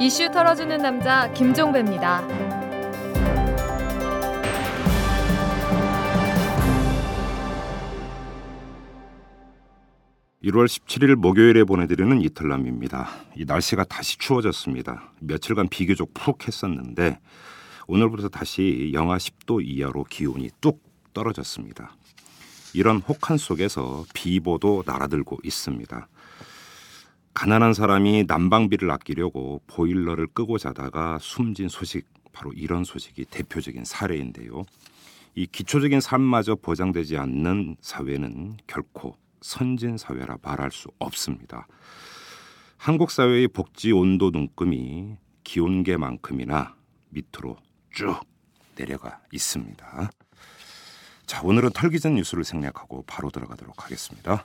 이슈 털어주는 남자 김종배입니다. 1월 17일 목요일에 보내드리는 이틀남입니다. 이 날씨가 다시 추워졌습니다. 며칠간 비교적 푹했었는데 오늘부터 다시 영하 10도 이하로 기온이 뚝 떨어졌습니다. 이런 혹한 속에서 비보도 날아들고 있습니다. 가난한 사람이 난방비를 아끼려고 보일러를 끄고 자다가 숨진 소식 바로 이런 소식이 대표적인 사례인데요. 이 기초적인 삶마저 보장되지 않는 사회는 결코 선진 사회라 말할 수 없습니다. 한국 사회의 복지 온도 눈금이 기온계만큼이나 밑으로 쭉 내려가 있습니다. 자, 오늘은 털기 전 뉴스를 생략하고 바로 들어가도록 하겠습니다.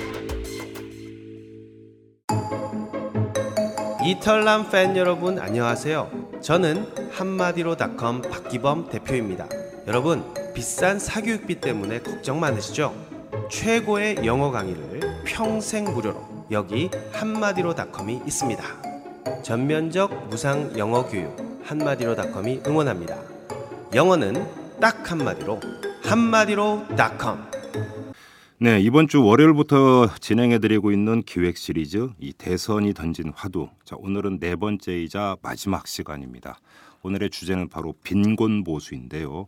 이털남 팬 여러분 안녕하세요. 저는 한마디로닷컴 박기범 대표입니다. 여러분 비싼 사교육비 때문에 걱정 많으시죠? 최고의 영어 강의를 평생 무료로 여기 한마디로닷컴이 있습니다. 전면적 무상 영어 교육 한마디로닷컴이 응원합니다. 영어는 딱 한마디로 한마디로닷컴. 네, 이번 주 월요일부터 진행해 드리고 있는 기획 시리즈 이 대선이 던진 화두. 자, 오늘은 네 번째이자 마지막 시간입니다. 오늘의 주제는 바로 빈곤 보수인데요.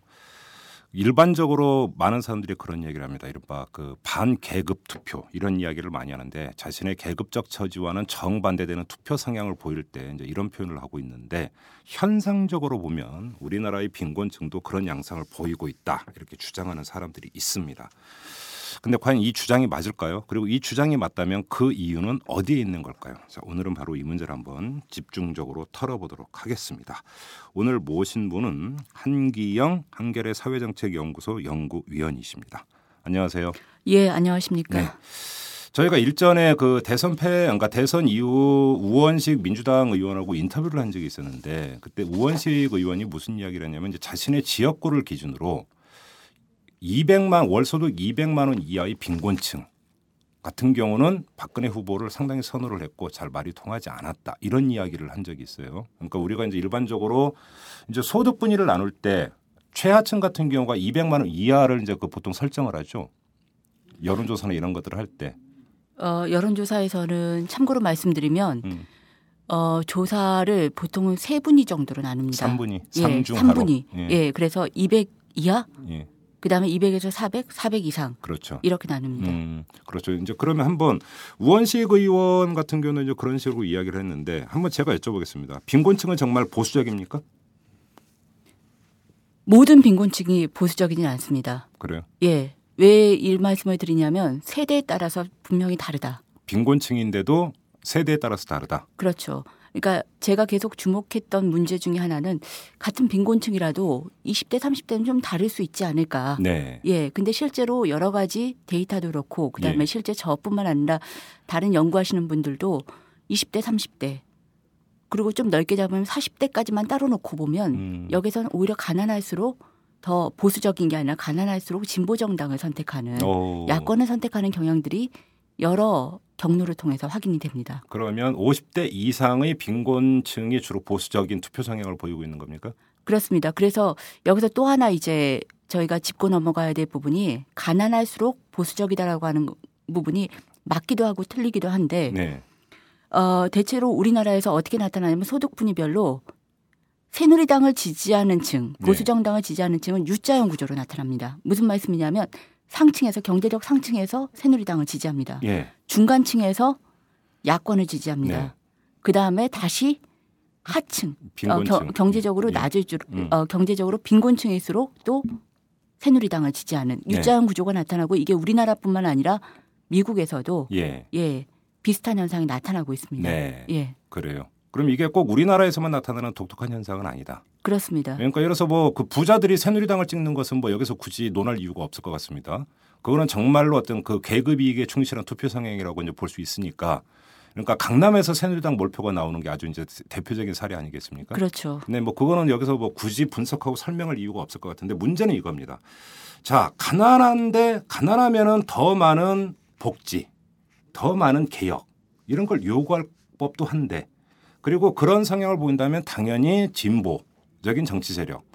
일반적으로 많은 사람들이 그런 얘기를 합니다. 이른바 그 반계급 투표 이런 이야기를 많이 하는데 자신의 계급적 처지와는 정반대되는 투표 성향을 보일 때 이제 이런 표현을 하고 있는데 현상적으로 보면 우리나라의 빈곤층도 그런 양상을 보이고 있다 이렇게 주장하는 사람들이 있습니다. 근데 과연 이 주장이 맞을까요? 그리고 이 주장이 맞다면 그 이유는 어디에 있는 걸까요? 자, 오늘은 바로 이 문제를 한번 집중적으로 털어보도록 하겠습니다. 오늘 모신 분은 한기영 한겨레 사회정책연구소 연구위원이십니다. 안녕하세요. 예, 안녕하십니까? 네. 저희가 일전에 그 대선 패, 그러니까 대선 이후 우원식 민주당 의원하고 인터뷰를 한 적이 있었는데 그때 우원식 의원이 무슨 이야기를 했냐면 이제 자신의 지역구를 기준으로 200만 월 소득 200만 원 이하의 빈곤층 같은 경우는 박근혜 후보를 상당히 선호를 했고 잘 말이 통하지 않았다 이런 이야기를 한 적이 있어요. 그러니까 우리가 이제 일반적으로 이제 소득 분위를 나눌 때 최하층 같은 경우가 200만 원 이하를 이제 그 보통 설정을 하죠. 여론조사나 이런 것들을 할 때. 어, 여론조사에서는 참고로 말씀드리면 음. 어, 조사를 보통은 세 분위 정도로 나눕니다. 3분위, 예, 3중 3분위. 예. 예. 그래서 200 이하, 예. 그다음에 200에서 400, 400 이상. 그렇죠. 이렇게 나눕니다. 음, 그렇죠. 이제 그러면 한번 우원식 의원 같은 경우는 이제 그런 식으로 이야기를 했는데 한번 제가 여쭤보겠습니다. 빈곤층은 정말 보수적입니까? 모든 빈곤층이 보수적이지는 않습니다. 그래요? 예. 왜 이 말씀을 드리냐면 세대에 따라서 분명히 다르다. 빈곤층인데도 세대에 따라서 다르다. 그렇죠. 그러니까 제가 계속 주목했던 문제 중에 하나는 같은 빈곤층이라도 20대, 30대는 좀 다를 수 있지 않을까. 네. 예. 근데 실제로 여러 가지 데이터도 그렇고 그다음에 네. 실제 저뿐만 아니라 다른 연구하시는 분들도 20대, 30대 그리고 좀 넓게 잡으면 40대까지만 따로 놓고 보면 음. 여기서는 오히려 가난할수록 더 보수적인 게 아니라 가난할수록 진보 정당을 선택하는 오. 야권을 선택하는 경향들이 여러 경로를 통해서 확인이 됩니다. 그러면 50대 이상의 빈곤층이 주로 보수적인 투표 성향을 보이고 있는 겁니까? 그렇습니다. 그래서 여기서 또 하나 이제 저희가 짚고 넘어가야 될 부분이 가난할수록 보수적이다라고 하는 부분이 맞기도 하고 틀리기도 한데 네. 어, 대체로 우리나라에서 어떻게 나타나냐면 소득 분위별로 새누리당을 지지하는 층, 네. 보수 정당을 지지하는 층은 U자형 구조로 나타납니다. 무슨 말씀이냐면 상층에서 경제적 상층에서 새누리당을 지지합니다. 예. 중간층에서 야권을 지지합니다. 네. 그 다음에 다시 하층, 어, 겨, 경제적으로 예. 낮을 줄, 음. 어, 경제적으로 빈곤층일수록 또 새누리당을 지지하는 네. 유자형 구조가 나타나고 이게 우리나라뿐만 아니라 미국에서도 예. 예 비슷한 현상이 나타나고 있습니다. 네. 예. 그래요. 그럼 이게 꼭 우리나라에서만 나타나는 독특한 현상은 아니다. 그렇습니다. 그러니까 예를 들어서 뭐 그 부자들이 새누리당을 찍는 것은 뭐 여기서 굳이 논할 이유가 없을 것 같습니다. 그거는 정말로 어떤 그 계급 이익에 충실한 투표 성향이라고 이제 볼 수 있으니까 그러니까 강남에서 새누리당 몰표가 나오는 게 아주 이제 대표적인 사례 아니겠습니까? 그렇죠. 근데 뭐 그거는 여기서 뭐 굳이 분석하고 설명할 이유가 없을 것 같은데 문제는 이겁니다. 자, 가난한데 가난하면은 더 많은 복지, 더 많은 개혁 이런 걸 요구할 법도 한데 그리고 그런 성향을 보인다면 당연히 진보적인 정치 세력,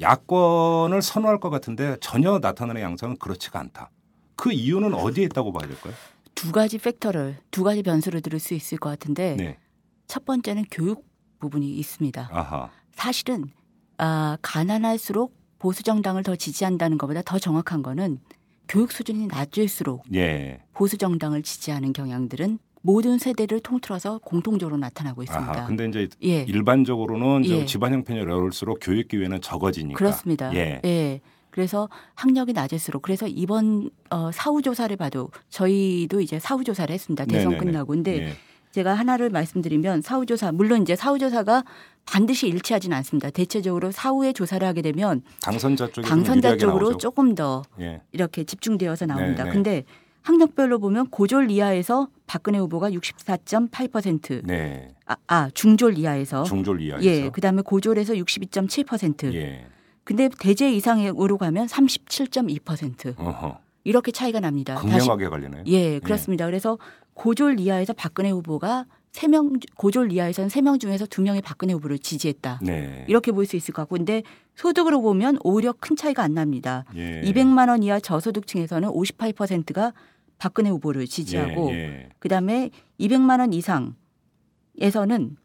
야권을 선호할 것 같은데 전혀 나타나는 양상은 그렇지가 않다. 그 이유는 어디에 있다고 봐야 될까요? 두 가지 팩터를 두 가지 변수를 들을 수 있을 것 같은데 네. 첫 번째는 교육 부분이 있습니다. 아하. 사실은 아, 가난할수록 보수 정당을 더 지지한다는 것보다 더 정확한 거는 교육 수준이 낮을수록 예. 보수 정당을 지지하는 경향들은 모든 세대를 통틀어서 공통적으로 나타나고 있습니다. 아하. 근데 이제 예. 일반적으로는 예. 집안 형편이 어려울수록 교육 기회는 적어지니까. 그렇습니다. 예. 예. 그래서 학력이 낮을수록 그래서 이번 어, 사후 조사를 봐도 저희도 이제 사후 조사를 했습니다. 대선 네네네. 끝나고 근데 예. 제가 하나를 말씀드리면 사후 조사 물론 이제 사후 조사가 반드시 일치하지는 않습니다. 대체적으로 사후에 조사를 하게 되면 당선자 당선자 쪽으로 나오죠. 조금 더 예. 이렇게 집중되어서 나옵니다. 네네. 근데 학력별로 보면 고졸 이하에서 박근혜 후보가 64.8%, 네. 아, 아 중졸 이하에서 중졸 이하에서. 예, 그다음에 고졸에서 62.7%. 예. 근데 대제 이상으로 가면 37.2% 어허. 이렇게 차이가 납니다. 극명하게 갈리네요. 예, 그렇습니다. 그래서 고졸 이하에서 박근혜 후보가 세 명 고졸 이하에서는 세 명 중에서 두 명이 박근혜 후보를 지지했다. 네. 이렇게 볼 수 있을 것 같고 근데 소득으로 보면 오히려 큰 차이가 안 납니다. 예. 200만 원 이하 저소득층에서는 58%가 박근혜 후보를 지지하고 예, 예. 그다음에 200만 원 이상에서는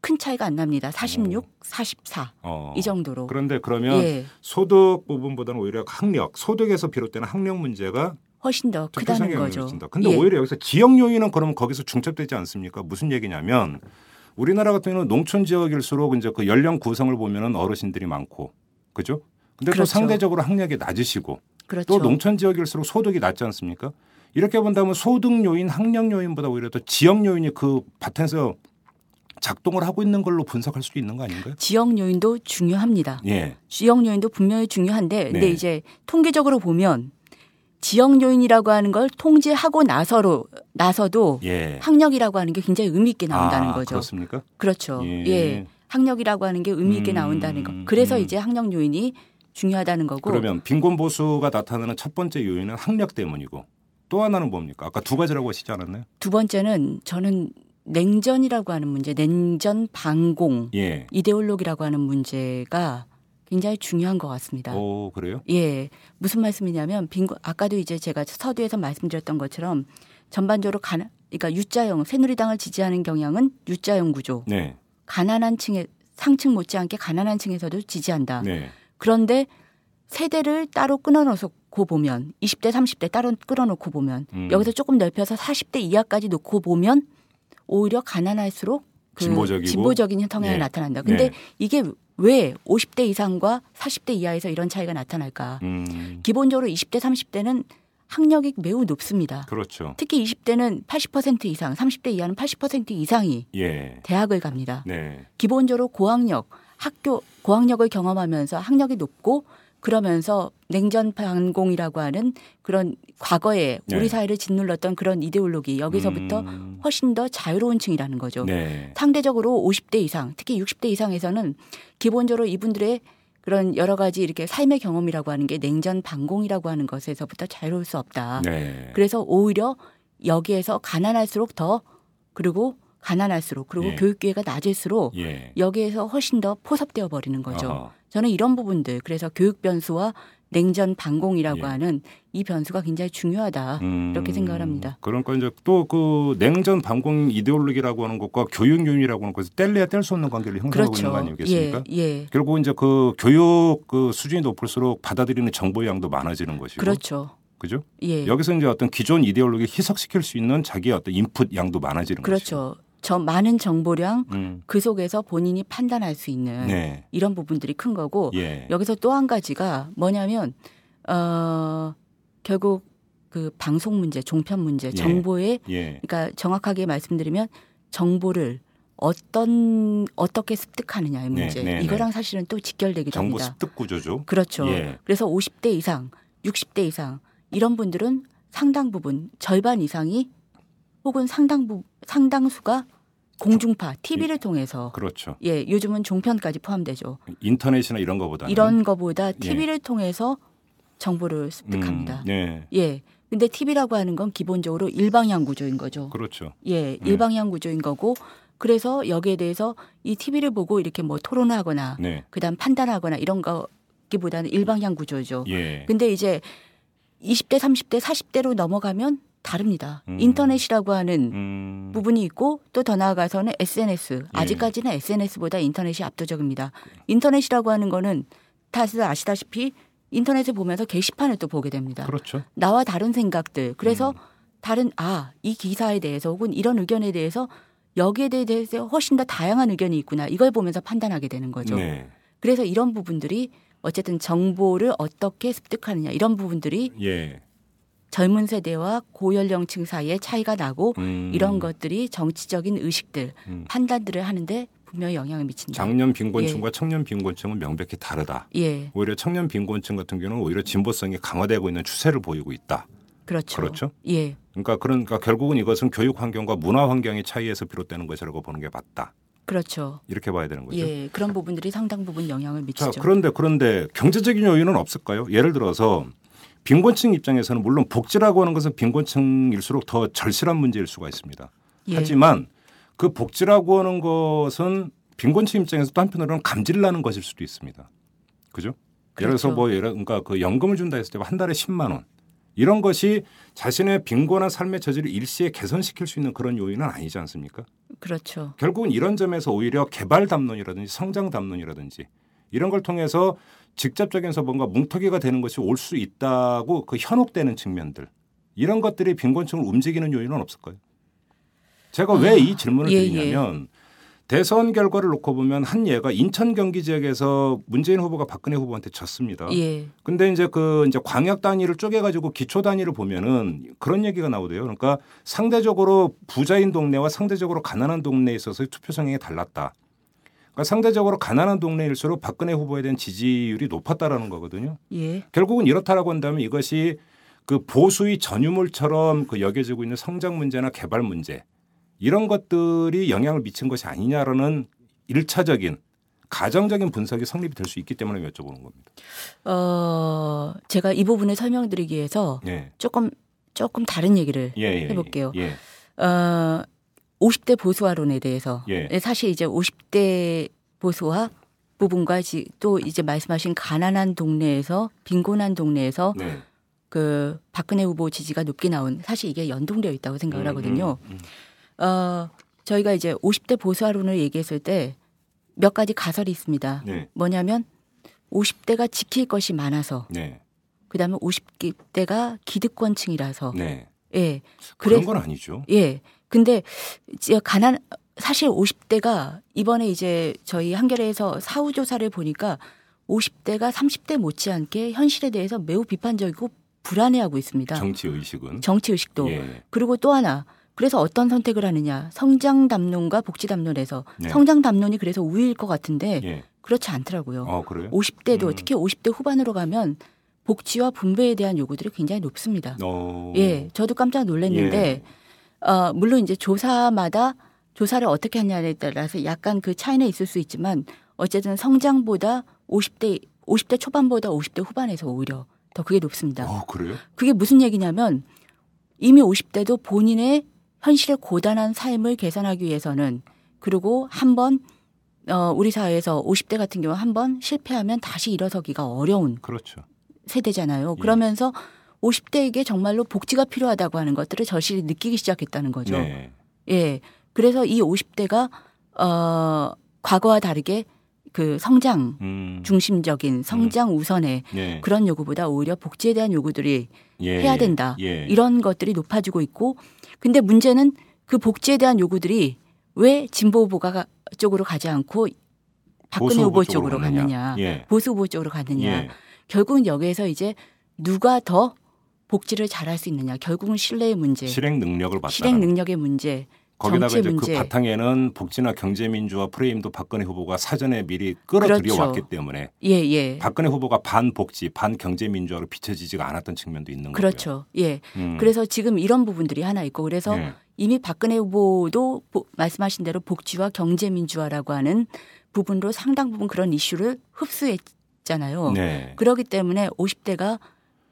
큰 차이가 안 납니다. 46, 44. 어. 이 정도로. 그런데 그러면 예. 소득 부분보다는 오히려 학력, 소득에서 비롯되는 학력 문제가 훨씬 더 크다는 거죠. 근데 예. 오히려 여기서 지역 요인은 그러면 거기서 중첩되지 않습니까? 무슨 얘기냐면 우리나라 같은 경우는 농촌 지역일수록 이제 그 연령 구성을 보면은 어르신들이 많고 그죠? 근데 또 그렇죠. 상대적으로 학력이 낮으시고 그렇죠. 또 농촌 지역일수록 소득이 낮지 않습니까? 이렇게 본다면 소득 요인, 학력 요인보다 오히려 더 지역 요인이 그 밭에서 작동을 하고 있는 걸로 분석할 수도 있는 거 아닌가요? 지역 요인도 중요합니다. 예. 지역 요인도 분명히 중요한데 근데 네. 이제 통계적으로 보면 지역 요인이라고 하는 걸 통제하고 나서로 나서도 예. 학력이라고 하는 게 굉장히 의미 있게 나온다는 아, 거죠. 그렇습니까? 그렇죠. 예. 예. 학력이라고 하는 게 의미 있게 음, 나온다는 거. 그래서 음. 이제 학력 요인이 중요하다는 거고. 그러면 빈곤 보수가 나타나는 첫 번째 요인은 학력 때문이고 또 하나는 뭡니까? 아까 두 가지라고 하시지 않았나요? 두 번째는 저는 냉전이라고 하는 문제, 냉전 반공 예. 이데올로기라고 하는 문제가 굉장히 중요한 것 같습니다. 오, 그래요? 예, 무슨 말씀이냐면 빈곤 아까도 이제 제가 서두에서 말씀드렸던 것처럼 전반적으로 가난 그러니까 U자형 새누리당을 지지하는 경향은 U자형 구조. 네. 가난한 층에 상층 못지않게 가난한 층에서도 지지한다. 네. 그런데 세대를 따로 끊어놓고 보면 20대, 30대 따로 끊어놓고 보면 음. 여기서 조금 넓혀서 40대 이하까지 놓고 보면 오히려 가난할수록 그 진보적이고. 진보적인 성향이 네. 나타난다. 근데 네. 이게 왜 50대 이상과 40대 이하에서 이런 차이가 나타날까? 음. 기본적으로 20대, 30대는 학력이 매우 높습니다. 그렇죠. 특히 20대는 80% 이상, 30대 이하는 80% 이상이 예. 대학을 갑니다. 네. 기본적으로 고학력, 학교 고학력을 경험하면서 학력이 높고 그러면서 냉전 반공이라고 하는 그런 과거에 네. 우리 사회를 짓눌렀던 그런 이데올로기 여기서부터 음. 훨씬 더 자유로운 층이라는 거죠. 네. 상대적으로 50대 이상, 특히 60대 이상에서는 기본적으로 이분들의 그런 여러 가지 이렇게 삶의 경험이라고 하는 게 냉전 반공이라고 하는 것에서부터 자유로울 수 없다. 네. 그래서 오히려 여기에서 가난할수록 더 그리고 가난할수록 그리고 예. 교육 기회가 낮을수록 예. 여기에서 훨씬 더 포섭되어 버리는 거죠. 어허. 저는 이런 부분들 그래서 교육 변수와 냉전 반공이라고 예. 하는 이 변수가 굉장히 중요하다 음. 이렇게 생각을 합니다. 그러니까 이제 또 그 냉전 반공 이데올로기라고 하는 것과 교육 요인이라고 하는 것을 뗄래야 뗄 수 없는 관계를 형성하고 있는 거 아니겠습니까? 예, 예. 결국 이제 그 교육 그 수준이 높을수록 받아들이는 정보 양도 많아지는 것이고 그렇죠. 그죠? 예. 여기서 이제 어떤 기존 이데올로기 희석시킬 수 있는 자기의 어떤 인풋 양도 많아지는. 그렇죠. 저 많은 정보량 음. 그 속에서 본인이 판단할 수 있는 네. 이런 부분들이 큰 거고 예. 여기서 또 한 가지가 뭐냐면 어 결국 그 방송 문제, 종편 문제, 예. 정보의 예. 그러니까 정확하게 말씀드리면 정보를 어떤 어떻게 습득하느냐의 네, 문제. 네, 네, 이거랑 사실은 또 직결되기도 정부 합니다. 습득 구조죠. 그렇죠. 예. 그래서 50대 이상, 60대 이상 이런 분들은 상당 부분 절반 이상이 혹은 상당 부 상당수가 공중파 TV를 통해서 그렇죠. 예, 요즘은 종편까지 포함되죠. 인터넷이나 이런 거보다 이런 거보다 TV를 예. 통해서 정보를 습득합니다. 음, 예. 예. 근데 TV라고 하는 건 기본적으로 일방향 구조인 거죠. 그렇죠. 예, 네. 일방향 구조인 거고 그래서 여기에 대해서 이 TV를 보고 이렇게 뭐 토론하거나 네. 그다음 판단하거나 이런 거기보다는 일방향 구조죠. 예. 근데 이제 20대, 30대, 40대로 넘어가면 다릅니다. 음. 인터넷이라고 하는 음. 부분이 있고 또 더 나아가서는 SNS. 예. 아직까지는 SNS보다 인터넷이 압도적입니다. 인터넷이라고 하는 거는 다들 아시다시피 인터넷에 보면서 게시판을 또 보게 됩니다. 그렇죠. 나와 다른 생각들. 그래서 음. 다른 아, 이 기사에 대해서 혹은 이런 의견에 대해서 여기에 대해서 훨씬 더 다양한 의견이 있구나. 이걸 보면서 판단하게 되는 거죠. 네. 그래서 이런 부분들이 어쨌든 정보를 어떻게 습득하느냐 이런 부분들이 예. 젊은 세대와 고연령층 사이에 차이가 나고 음. 이런 것들이 정치적인 의식들, 음. 판단들을 하는데 분명히 영향을 미친다. 장년 빈곤층과 예. 청년 빈곤층은 명백히 다르다. 예. 오히려 청년 빈곤층 같은 경우는 오히려 진보성이 강화되고 있는 추세를 보이고 있다. 그렇죠. 그렇죠. 예. 그러니까 그러니까 결국은 이것은 교육 환경과 문화 환경의 차이에서 비롯되는 것이라고 보는 게 맞다. 그렇죠. 이렇게 봐야 되는 거죠. 예, 그런 부분들이 상당 부분 영향을 미치죠. 자, 그런데 그런데 경제적인 요인은 없을까요? 예를 들어서 빈곤층 입장에서는 물론 복지라고 하는 것은 빈곤층일수록 더 절실한 문제일 수가 있습니다. 예. 하지만 그 복지라고 하는 것은 빈곤층 입장에서 또 한편으로는 감질 나는 것일 수도 있습니다. 그죠? 그렇죠. 예를 들어서 그렇죠. 뭐 예를 그러니까 그 연금을 준다 했을 때 한 달에 10만 원 이런 것이 자신의 빈곤한 삶의 처지를 일시에 개선시킬 수 있는 그런 요인은 아니지 않습니까? 그렇죠. 결국은 이런 점에서 오히려 개발 담론이라든지 성장 담론이라든지 이런 걸 통해서 직접적인서 뭔가 뭉터기가 되는 것이 올 수 있다고 그 현혹되는 측면들 이런 것들이 빈곤층을 움직이는 요인은 없을까요? 제가 왜이 질문을 예, 예. 드리냐면 예. 대선 결과를 놓고 보면 한 예가 인천 경기 지역에서 문재인 후보가 박근혜 후보한테 졌습니다. 예. 근데 이제 그 이제 광역 단위를 쪼개 가지고 기초 단위를 보면은 그런 얘기가 나오대요. 그러니까 상대적으로 부자인 동네와 상대적으로 가난한 동네에 있어서 투표 성향이 달랐다. 그러니까 상대적으로 가난한 동네일수록 박근혜 후보에 대한 지지율이 높았다라는 거거든요. 예. 결국은 이렇다라고 한다면 이것이 그 보수의 전유물처럼 그 여겨지고 있는 성장 문제나 개발 문제 이런 것들이 영향을 미친 것이 아니냐라는 일차적인 가정적인 분석이 성립이 될 수 있기 때문에 여쭤보는 겁니다. 어, 제가 이 부분을 설명드리기 위해서 예. 조금 조금 다른 얘기를 예, 예, 해볼게요. 예. 어, 50대 보수화론에 대해서 예. 사실 이제 50대 보수화 부분과 또 이제 말씀하신 가난한 동네에서 빈곤한 동네에서 네. 그 박근혜 후보 지지가 높게 나온 사실 이게 연동되어 있다고 생각을 음, 하거든요. 음, 음. 어, 저희가 이제 50대 보수화론을 얘기했을 때 몇 가지 가설이 있습니다. 네. 뭐냐면 50대가 지킬 것이 많아서 네. 그다음에 50대가 기득권층이라서 네. 예. 그런 건 아니죠. 예. 근데 가난 사실 50대가 이번에 이제 저희 한겨레에서 사후 조사를 보니까 50대가 30대 못지않게 현실에 대해서 매우 비판적이고 불안해하고 있습니다. 정치 의식은 정치 의식도 예. 그리고 또 하나 그래서 어떤 선택을 하느냐. 성장 담론과 복지 담론에서 네. 성장 담론이 그래서 우위일 것 같은데 예. 그렇지 않더라고요. 어, 그래요? 50대도 음. 특히 50대 후반으로 가면 복지와 분배에 대한 요구들이 굉장히 높습니다. 어. 예, 저도 깜짝 놀랐는데 예. 어, 물론 이제 조사마다 조사를 어떻게 하냐에 따라서 약간 그 차이는 있을 수 있지만 어쨌든 성장보다 50대 50대 초반보다 50대 후반에서 오히려 더 그게 높습니다. 어, 그래요? 그게 무슨 얘기냐면 이미 50대도 본인의 현실의 고단한 삶을 개선하기 위해서는 그리고 한번 어, 우리 사회에서 50대 같은 경우 한 번 실패하면 다시 일어서기가 어려운 그렇죠. 세대잖아요. 예. 그러면서 50대에게 정말로 복지가 필요하다고 하는 것들을 절실히 느끼기 시작했다는 거죠. 네. 예. 그래서 이 50대가 어, 과거와 다르게 그 성장 음. 중심적인 성장 음. 우선의 예. 그런 요구보다 오히려 복지에 대한 요구들이 예. 해야 된다. 예. 이런 것들이 높아지고 있고 근데 문제는 그 복지에 대한 요구들이 왜 진보 후보가 쪽으로 가지 않고 박근혜 후보 쪽으로 갔느냐, 예. 보수 후보 쪽으로 갔느냐. 예. 결국은 여기에서 이제 누가 더 복지를 잘할 수 있느냐. 결국은 신뢰의 문제. 실행 능력을 봤다. 실행 능력의 문제. 거기다가 이제 그 문제. 그 바탕에는 복지나 경제민주화 프레임도 박근혜 후보가 사전에 미리 끌어들여 그렇죠. 왔기 때문에 예, 예. 박근혜 후보가 반복지, 반경제민주화로 비춰지지가 않았던 측면도 있는 그렇죠. 예. 음. 그래서 지금 이런 부분들이 하나 있고 그래서 예. 이미 박근혜 후보도 보- 말씀하신 대로 복지와 경제민주화라고 하는 부분으로 상당 부분 그런 이슈를 흡수했잖아요. 네. 그렇기 때문에 50대가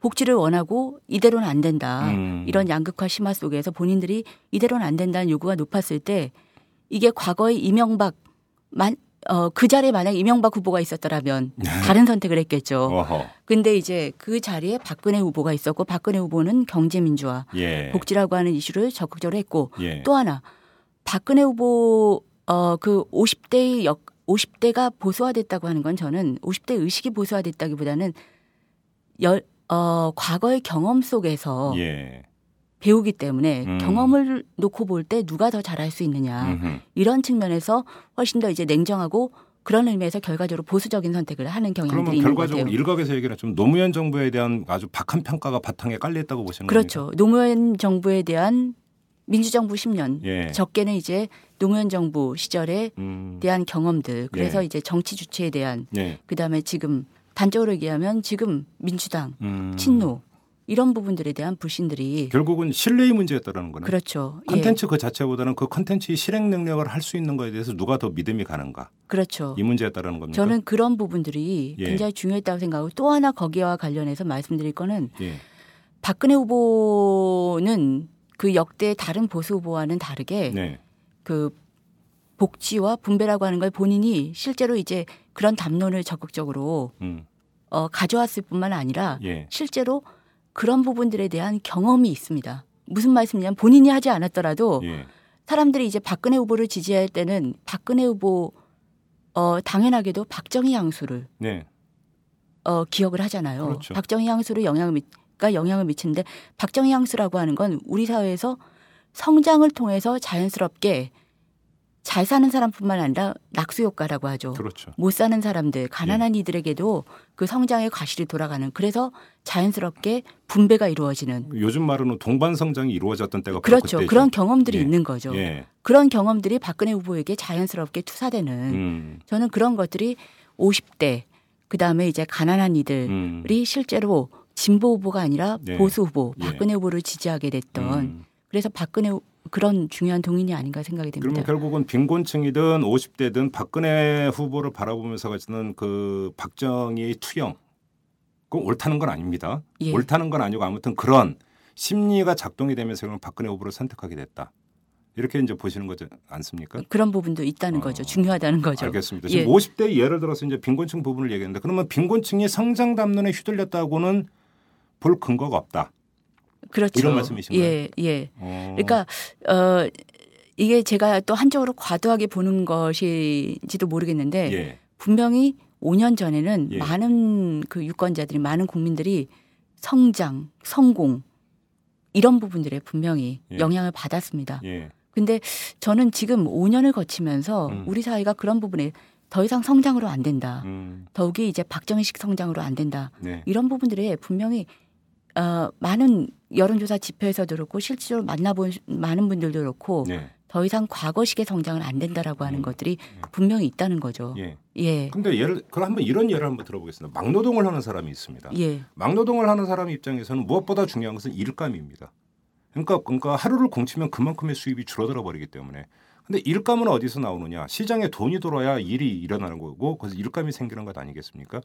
복지를 원하고 이대로는 안 된다. 음. 이런 양극화 심화 속에서 본인들이 이대로는 안 된다는 요구가 높았을 때 이게 과거에 이명박 만, 어, 그 자리에 만약 이명박 후보가 있었더라면 다른 선택을 했겠죠. 네. 어허. 근데 이제 그 자리에 박근혜 후보가 있었고 박근혜 후보는 경제민주화, 예. 복지라고 하는 이슈를 적극적으로 했고 예. 또 하나 박근혜 후보 어 그 50대의 역 50대가 보수화됐다고 하는 건 저는 50대 의식이 보수화됐다기보다는 열, 어, 과거의 경험 속에서 예. 배우기 때문에 음. 경험을 놓고 볼 때 누가 더 잘할 수 있느냐 음흠. 이런 측면에서 훨씬 더 이제 냉정하고 그런 의미에서 결과적으로 보수적인 선택을 하는 경향들이 그러면 있는 결과적으로 같아요. 일각에서 얘기를 좀 노무현 정부에 대한 아주 박한 평가가 바탕에 깔려 있다고 보시는 그렇죠. 겁니까? 노무현 정부에 대한 민주정부 10년 예. 적게는 이제 노무현 정부 시절에 음. 대한 경험들 그래서 예. 이제 정치 주체에 대한 예. 그다음에 지금 단적으로 얘기하면 지금 민주당 음. 친노 이런 부분들에 대한 불신들이 결국은 신뢰의 문제였다라는 거네. 그렇죠. 예. 컨텐츠 그 자체보다는 그 컨텐츠의 실행 능력을 할 수 있는 거에 대해서 누가 더 믿음이 가는가 그렇죠. 이 문제였다라는 겁니까? 저는 그런 부분들이 예. 굉장히 중요했다고 생각하고 또 하나 거기와 관련해서 말씀드릴 거는 예. 박근혜 후보는 그 역대 다른 보수 후보와는 다르게 네. 그 복지와 분배라고 하는 걸 본인이 실제로 이제 그런 담론을 적극적으로 음. 어, 가져왔을 뿐만 아니라 예. 실제로 그런 부분들에 대한 경험이 있습니다. 무슨 말씀이냐면 본인이 하지 않았더라도 예. 사람들이 이제 박근혜 후보를 지지할 때는 박근혜 후보 어, 당연하게도 박정희 향수를 네. 어, 기억을 하잖아요. 그렇죠. 박정희 향수를 영향을 미, 가 영향을 미치는데 박정희 향수라고 하는 건 우리 사회에서 성장을 통해서 자연스럽게 잘 사는 사람뿐만 아니라 낙수 효과라고 하죠. 그렇죠. 못 사는 사람들, 가난한 이들에게도 그 성장의 과실이 돌아가는 그래서 자연스럽게 분배가 이루어지는 요즘 말로는 동반 성장이 이루어졌던 때가 그렇죠. 그런 경험들이 예. 있는 거죠. 예. 그런 경험들이 박근혜 후보에게 자연스럽게 투사되는 음. 저는 그런 것들이 50대 그다음에 이제 가난한 이들이 음. 실제로 진보 후보가 아니라 네. 보수 후보 예. 박근혜 후보를 지지하게 됐던 음. 그래서 박근혜 후- 그런 중요한 동인이 아닌가 생각이 그러면 됩니다. 결국은 빈곤층이든 50대든 박근혜 후보를 바라보면서 가지는 그 박정희의 투영 그건 옳다는 건 아닙니다. 예. 옳다는 건 아니고 아무튼 그런 심리가 작동이 되면서 그럼 박근혜 후보를 선택하게 됐다. 이렇게 이제 보시는 거지 않습니까? 그런 부분도 있다는 어, 거죠. 중요하다는 거죠. 알겠습니다. 예. 지금 50대 예를 들어서 이제 빈곤층 부분을 얘기했는데 그러면 빈곤층이 성장 담론에 휘둘렸다고는 볼 근거가 없다. 그렇죠. 이런 말씀이신가요? 예, 예. 어. 그러니까 어 이게 제가 또 한쪽으로 과도하게 보는 것인지도 모르겠는데 예. 분명히 5년 전에는 예. 많은 그 유권자들이 많은 국민들이 성장, 성공 이런 부분들에 분명히 예. 영향을 받았습니다. 예. 근데 저는 지금 5년을 거치면서 음. 우리 사회가 그런 부분에 더 이상 성장으로 안 된다. 음. 더욱이 이제 박정희식 성장으로 안 된다. 네. 이런 부분들에 분명히 어, 많은 여론조사 지표에서도 그렇고 실질적으로 만나본 많은 분들도 그렇고 네. 더 이상 과거식의 성장은 안 된다라고 하는 음. 것들이 분명히 있다는 거죠. 예. 예. 근데 예를 그럼 한번 이런 예를 한번 들어보겠습니다. 막노동을 하는 사람이 있습니다. 예. 막노동을 하는 사람 입장에서는 무엇보다 중요한 것은 일감입니다. 그러니까 그러니까 하루를 공치면 그만큼의 수입이 줄어들어 버리기 때문에. 근데 일감은 어디서 나오느냐? 시장에 돈이 돌아야 일이 일어나는 거고 그래서 일감이 생기는 것 아니겠습니까?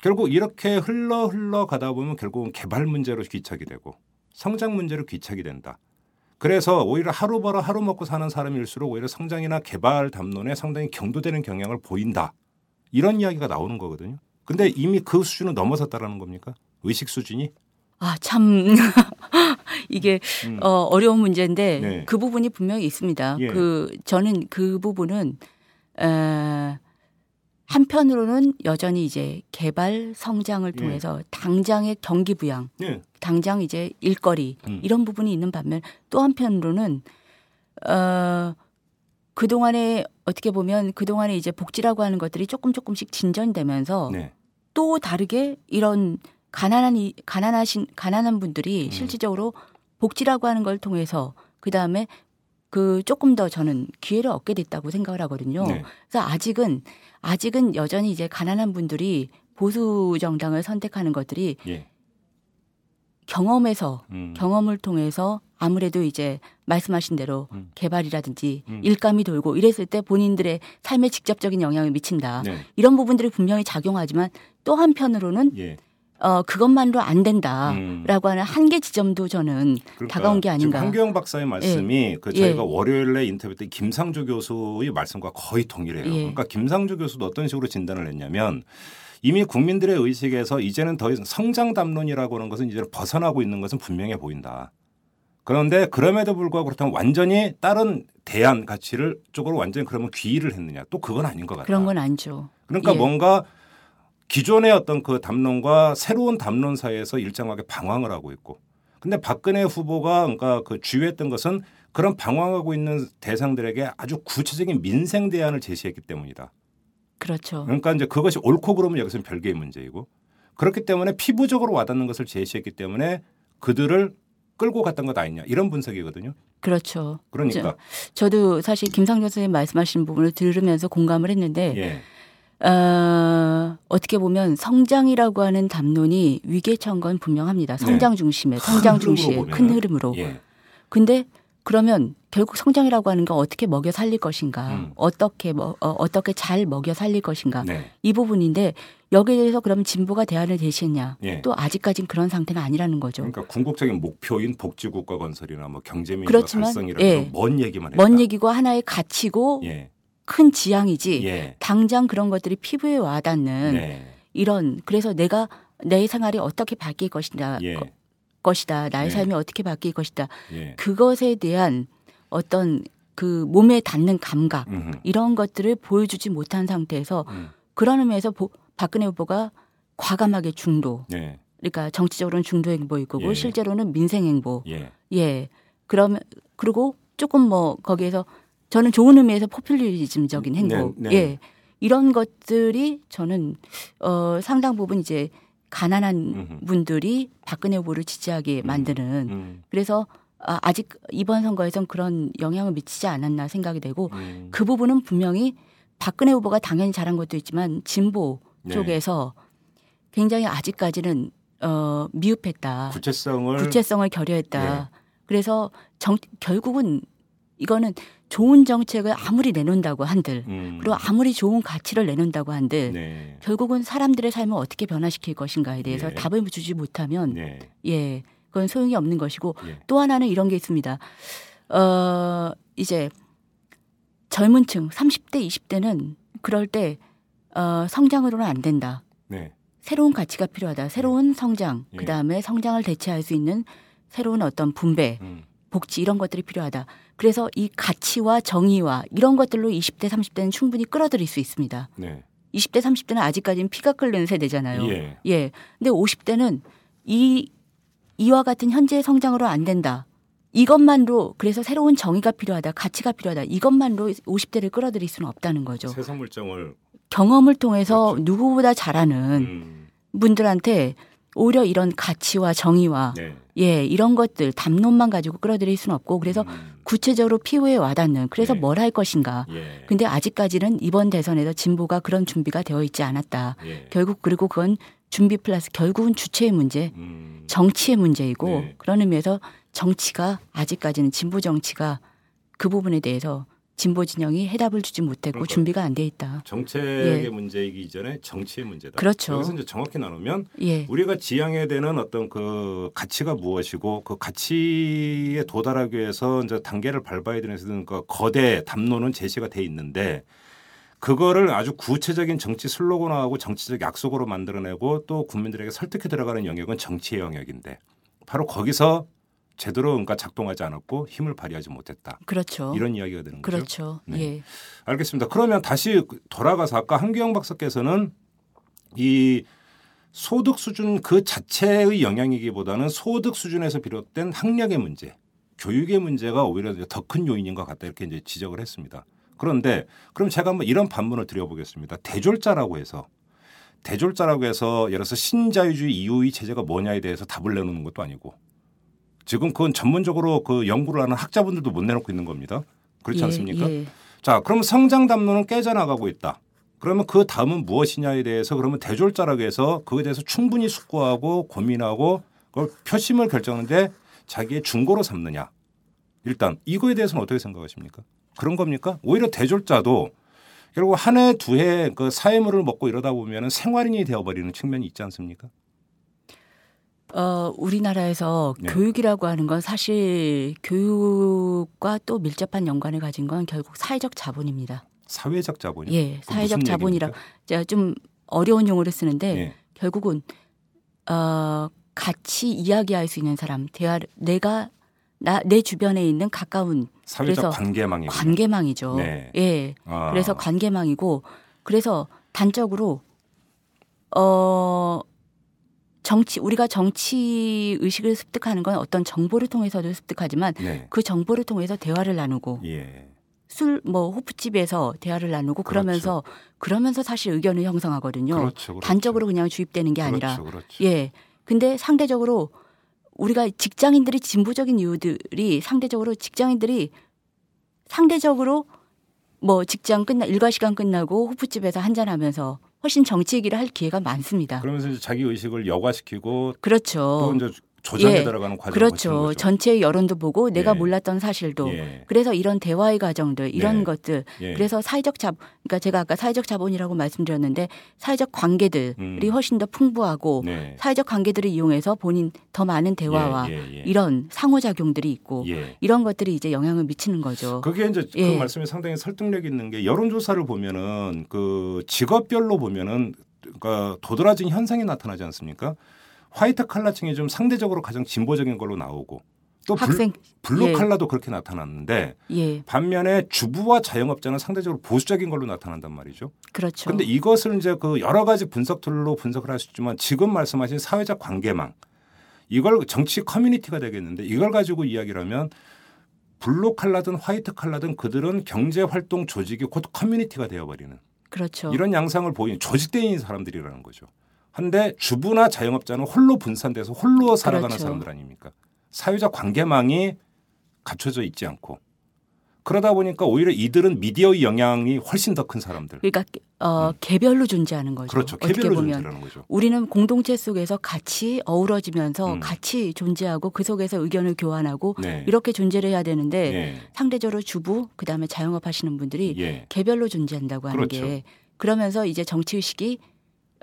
결국 이렇게 흘러 흘러 가다 보면 결국은 개발 문제로 귀착이 되고 성장 문제로 귀착이 된다. 그래서 오히려 하루 벌어 하루 먹고 사는 사람일수록 오히려 성장이나 개발 담론에 상당히 경도되는 경향을 보인다. 이런 이야기가 나오는 거거든요. 근데 이미 그 수준은 넘어섰다라는 겁니까? 의식 수준이? 아, 참. 이게 음. 어, 어려운 문제인데 네. 그 부분이 분명히 있습니다. 예. 그 저는 그 부분은 에, 한편으로는 여전히 이제 개발 성장을 예. 통해서 당장의 경기 부양, 예. 당장 이제 일거리 음. 이런 부분이 있는 반면 또 한편으로는 어 그동안에 어떻게 보면 그동안에 이제 복지라고 하는 것들이 조금 조금씩 진전되면서 네. 또 다르게 이런 가난한 이 가난하신 가난한 분들이 음. 실질적으로 복지라고 하는 걸 통해서 그 다음에 그 조금 더 저는 기회를 얻게 됐다고 생각을 하거든요. 네. 그래서 아직은 아직은 여전히 이제 가난한 분들이 보수 정당을 선택하는 것들이 예. 경험에서 음. 경험을 통해서 아무래도 이제 말씀하신 대로 음. 개발이라든지 음. 일감이 돌고 이랬을 때 본인들의 삶에 직접적인 영향을 미친다. 네. 이런 부분들이 분명히 작용하지만 또 한편으로는 예. 어, 그것만으로 안 된다라고 음. 하는 한계 지점도 저는 그러니까 다가온 게 아닌가. 지금 한경 박사의 말씀이 예. 그 저희가 예. 월요일에 인터뷰 때 김상조 교수의 말씀과 거의 동일해요. 예. 그러니까 김상조 교수도 어떤 식으로 진단을 했냐면 이미 국민들의 의식에서 이제는 더 이상 성장 담론이라고 하는 것은 이제 벗어나고 있는 것은 분명해 보인다. 그런데 그럼에도 불구하고 그렇다면 완전히 다른 대안 가치를 쪽으로 완전히 그러면 귀의를 했느냐 또 그건 아닌 것 같다. 그런 건 아니죠. 그러니까 예. 뭔가 기존의 어떤 그 담론과 새로운 담론 사이에서 일정하게 방황을 하고 있고 근데 박근혜 후보가 그러니까 그 주요했던 것은 그런 방황하고 있는 대상들에게 아주 구체적인 민생 대안을 제시했기 때문이다. 그렇죠. 그러니까 이제 그것이 옳고 그러면 여기서는 별개의 문제이고 그렇기 때문에 피부적으로 와닿는 것을 제시했기 때문에 그들을 끌고 갔던 것 아니냐 이런 분석이거든요. 그렇죠. 그러니까 저, 도 사실 김상조 선생님 말씀하신 부분을 들으면서 공감을 했는데 예. 어, 어떻게 보면 성장이라고 하는 담론이 위계천 건 분명합니다. 성장 네. 중심에 성장 중심에 큰 흐름으로. 예. 근데 그러면 결국 성장이라고 하는 건 어떻게 먹여 살릴 것인가, 음. 어떻게 뭐, 어, 어떻게 잘 먹여 살릴 것인가 네. 이 부분인데 여기에 대해서 그러면 진보가 대안을 제시했냐? 예. 또 아직까진 그런 상태가 아니라는 거죠. 그러니까 궁극적인 목표인 복지국가 건설이나 뭐 경제민주화 달성이라는 예. 먼 얘기만 했다. 먼 얘기고 하나의 가치고 예. 큰 지향이지 예. 당장 그런 것들이 피부에 와닿는 네. 이런 그래서 내가 내 생활이 어떻게 바뀔 것이냐 예. 것이다. 나의 네. 삶이 어떻게 바뀔 것이다. 예. 그것에 대한 어떤 그 몸에 닿는 감각 음흠. 이런 것들을 보여주지 못한 상태에서 음. 그런 의미에서 보, 박근혜 후보가 과감하게 중도 네. 그러니까 정치적으로는 중도 행보일 거고 예. 실제로는 민생 행보 예. 예. 그러면 그리고 조금 뭐 거기에서 저는 좋은 의미에서 포퓰리즘적인 행보 네, 네. 예. 이런 것들이 저는 어 상당 부분 이제 가난한 분들이 박근혜 후보를 지지하게 음. 만드는 음. 그래서 아, 아직 이번 선거에선 그런 영향을 미치지 않았나 생각이 되고 음. 그 부분은 분명히 박근혜 후보가 당연히 잘한 것도 있지만 진보 네. 쪽에서 굉장히 아직까지는 어 미흡했다. 구체성을 구체성을 결여했다. 네. 그래서 정, 결국은 이거는 좋은 정책을 아무리 내놓는다고 한들 음. 그리고 아무리 좋은 가치를 내놓는다고 한들 네. 결국은 사람들의 삶을 어떻게 변화시킬 것인가에 대해서 네. 답을 주지 못하면 네. 예 그건 소용이 없는 것이고 예. 또 하나는 이런 게 있습니다. 어 이제 젊은 층 30대 20대는 그럴 때 어, 성장으로는 안 된다. 네. 새로운 가치가 필요하다. 새로운 네. 성장, 예. 그 다음에 성장을 대체할 수 있는 새로운 어떤 분배, 음. 복지 이런 것들이 필요하다. 그래서 이 가치와 정의와 이런 것들로 20대, 30대는 충분히 끌어들일 수 있습니다. 네. 20대, 30대는 아직까지는 피가 끓는 세대잖아요. 예. 예. 근데 50대는 이 이와 같은 현재의 성장으로 안 된다. 이것만으로 그래서 새로운 정의가 필요하다, 가치가 필요하다. 이것만으로 50대를 끌어들일 수는 없다는 거죠. 새선물정을 경험을 통해서 그렇죠. 누구보다 잘하는 음. 분들한테 오히려 이런 가치와 정의와 네. 예 이런 것들 담론만 가지고 끌어들일 수는 없고 그래서 음. 구체적으로 피부에 와닿는 그래서 예. 뭘할 것인가 예. 근데 아직까지는 이번 대선에서 진보가 그런 준비가 되어 있지 않았다 예. 결국 그리고 그건 준비 플러스 결국은 주체의 문제 음. 정치의 문제이고 네. 그런 의미에서 정치가 아직까지는 진보 정치가 그 부분에 대해서 진보 진영이 해답을 주지 못했고 그러니까 준비가 안 돼 있다. 정책의 예. 문제이기 이전에 정치의 문제다. 그렇죠. 여기서 이제 정확히 나누면 예. 우리가 지향해야 되는 어떤 그 가치가 무엇이고 그 가치에 도달하기 위해서 이제 단계를 밟아야 되는 그 거대 담론은 제시가 돼 있는데 그거를 아주 구체적인 정치 슬로건화하고 정치적 약속으로 만들어내고 또 국민들에게 설득해 들어가는 영역은 정치의 영역인데 바로 거기서 제대로 그러니까 작동하지 않았고 힘을 발휘하지 못했다. 그렇죠. 이런 이야기가 되는 거죠. 그렇죠. 네. 예. 알겠습니다. 그러면 다시 돌아가서 아까 한규영 박사께서는 이 소득 수준 그 자체의 영향이기보다는 소득 수준에서 비롯된 학력의 문제, 교육의 문제가 오히려 더 큰 요인인 것 같다 이렇게 이제 지적을 했습니다. 그런데 그럼 제가 한번 이런 반문을 드려보겠습니다. 대졸자라고 해서 대졸자라고 해서 예를 들어서 신자유주의 이후의 체제가 뭐냐에 대해서 답을 내놓는 것도 아니고 지금 그건 전문적으로 그 연구를 하는 학자분들도 못 내놓고 있는 겁니다. 그렇지 예, 않습니까? 예. 자, 그럼 성장 담론은 깨져나가고 있다. 그러면 그 다음은 무엇이냐에 대해서 그러면 대졸자락에서 그에 대해서 충분히 숙고하고 고민하고 그걸 표심을 결정하는데 자기의 중고로 삼느냐. 일단 이거에 대해서는 어떻게 생각하십니까? 그런 겁니까? 오히려 대졸자도 결국 한 해 두 해 그 사회물을 먹고 이러다 보면 생활인이 되어버리는 측면이 있지 않습니까? 어, 우리나라에서 네. 교육이라고 하는 건 사실 교육과 또 밀접한 연관을 가진 건 결국 사회적 자본입니다. 사회적 자본이요? 예, 사회적 자본이라 제가 좀 어려운 용어를 쓰는데 네. 결국은 어, 같이 이야기할 수 있는 사람, 대화 내가 나 내 주변에 있는 가까운 사회적 관계망이 관계망이죠. 네. 예. 아. 그래서 관계망이고 그래서 단적으로 어 정치 우리가 정치 의식을 습득하는 건 어떤 정보를 통해서도 습득하지만 네. 그 정보를 통해서 대화를 나누고 예. 술뭐 호프집에서 대화를 나누고 그렇죠. 그러면서 그러면서 사실 의견을 형성하거든요. 그렇죠, 그렇죠. 단적으로 그냥 주입되는 게 아니라 그렇죠, 그렇죠. 예. 근데 상대적으로 우리가 직장인들이 진보적인 이유들이 상대적으로 직장인들이 상대적으로 뭐 직장 끝나 일과 시간 끝나고 호프집에서 한잔 하면서 훨씬 정치 얘기를 할 기회가 많습니다. 그러면서 자기 의식을 여과시키고 그렇죠. 또 이제 조정에 예. 들어가는 과정 그렇죠. 전체의 여론도 보고 내가 예. 몰랐던 사실도 예. 그래서 이런 대화의 과정들 이런 네. 것들 예. 그래서 사회적 자 그러니까 제가 아까 사회적 자본이라고 말씀드렸는데 사회적 관계들이 음. 훨씬 더 풍부하고 네. 사회적 관계들을 이용해서 본인 더 많은 대화와 예, 이런 상호작용들이 있고 이런 것들이 이제 영향을 미치는 거죠. 그게 이제 그 말씀에 상당히 설득력 있는 게 여론조사를 보면은 그 직업별로 보면은 그러니까 도드라진 현상이 나타나지 않습니까? 화이트 칼라층이 좀 상대적으로 가장 진보적인 걸로 나오고 또 학생 블루 예. 칼라도 그렇게 나타났는데 예. 반면에 주부와 자영업자는 상대적으로 보수적인 걸로 나타난단 말이죠. 그렇죠. 그런데 이것을 이제 그 여러 가지 분석들로 분석을 할 수 있지만 지금 말씀하신 사회적 관계망 이걸 정치 커뮤니티가 되겠는데 이걸 가지고 이야기를 하면 블루 칼라든 화이트 칼라든 그들은 경제 활동 조직이 곧 커뮤니티가 되어 버리는 그렇죠. 이런 양상을 보이는 있는 사람들이라는 거죠. 한데 주부나 자영업자는 홀로 분산돼서 홀로 살아가는 그렇죠. 사람들 아닙니까? 사회적 관계망이 갖춰져 있지 않고 그러다 보니까 오히려 이들은 미디어의 영향이 훨씬 더 큰 사람들. 그러니까 어, 음. 개별로 존재하는 거죠. 그렇죠. 개별로 존재하는 거죠. 우리는 공동체 속에서 같이 어우러지면서 음. 같이 존재하고 그 속에서 의견을 교환하고 네. 이렇게 존재를 해야 되는데 네. 상대적으로 주부 그다음에 자영업 하시는 분들이 예. 개별로 존재한다고 하는 그렇죠. 게 그러면서 이제 정치 의식이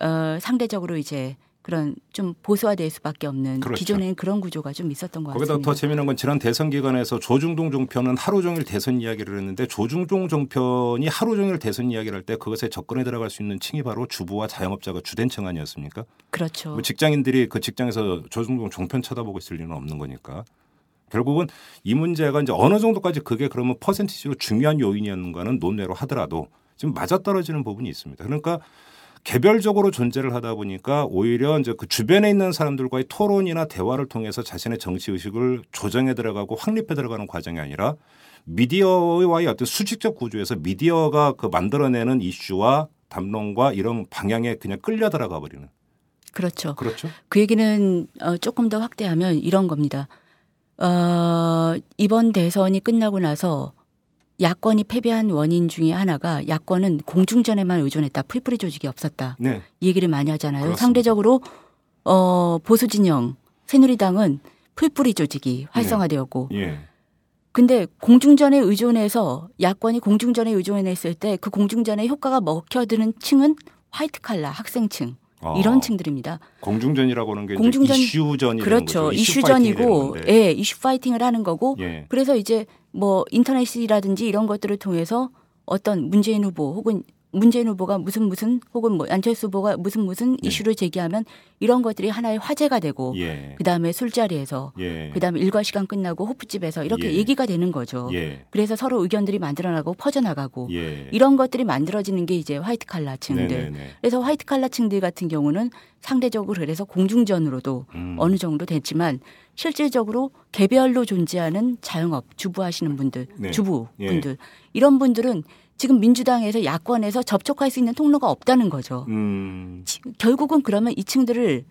어, 상대적으로 이제 그런 좀 보수화될 수밖에 없는 그렇죠. 기존에는 그런 구조가 좀 있었던 것 같습니다. 거기다 더 재미난 건 지난 대선 기간에서 조중동 종편은 하루 종일 대선 이야기를 했는데 조중동 종편이 하루 종일 대선 이야기를 할 때 그것에 접근해 들어갈 수 있는 층이 바로 주부와 자영업자가 주된 층 아니었습니까? 그렇죠. 뭐 직장인들이 그 직장에서 조중동 종편 쳐다보고 있을 리는 없는 거니까. 결국은 이 문제가 이제 어느 정도까지 그게 그러면 퍼센티지로 중요한 요인이었는가는 논외로 하더라도 지금 맞아떨어지는 부분이 있습니다. 그러니까 개별적으로 존재를 하다 보니까 오히려 이제 그 주변에 있는 사람들과의 토론이나 대화를 통해서 자신의 정치 의식을 조정해 들어가고 확립해 들어가는 과정이 아니라 미디어와의 어떤 수직적 구조에서 미디어가 그 만들어내는 이슈와 담론과 이런 방향에 그냥 끌려 들어가 버리는. 그렇죠. 그렇죠. 그 얘기는 어, 조금 더 확대하면 이런 겁니다. 어, 이번 대선이 끝나고 나서 야권이 패배한 원인 중에 하나가 야권은 공중전에만 의존했다. 풀뿌리 조직이 없었다. 네. 이 얘기를 많이 하잖아요. 그렇습니다. 상대적으로 어 보수 진영 새누리당은 풀뿌리 조직이 활성화되었고 네. 예. 근데 공중전에 의존해서 야권이 공중전에 의존했을 때 그 공중전의 효과가 먹혀드는 층은 화이트 칼라 학생층 아, 이런 층들입니다. 공중전이라고 하는 게 공중전 이슈전이 그렇죠. 이슈 이슈전이고 예, 이슈 파이팅을 하는 거고 예. 그래서 이제 뭐 인터넷이라든지 이런 것들을 통해서 어떤 문재인 후보 혹은 문재인 후보가 무슨 무슨 혹은 뭐 안철수 후보가 무슨 무슨 예. 이슈를 제기하면 이런 것들이 하나의 화제가 되고 예. 그다음에 술자리에서 예. 그다음에 일과 시간 끝나고 호프집에서 이렇게 예. 얘기가 되는 거죠. 예. 그래서 서로 의견들이 만들어나고 퍼져나가고 예. 이런 것들이 만들어지는 게 이제 화이트 칼라층들. 네네네. 그래서 화이트 칼라층들 같은 경우는 상대적으로 그래서 공중전으로도 음. 어느 정도 됐지만 실질적으로 개별로 존재하는 자영업 주부 하시는 분들, 네. 주부 분들 이런 분들은 지금 민주당에서 야권에서 접촉할 수 있는 통로가 없다는 거죠. 음. 결국은 그러면 이 층들을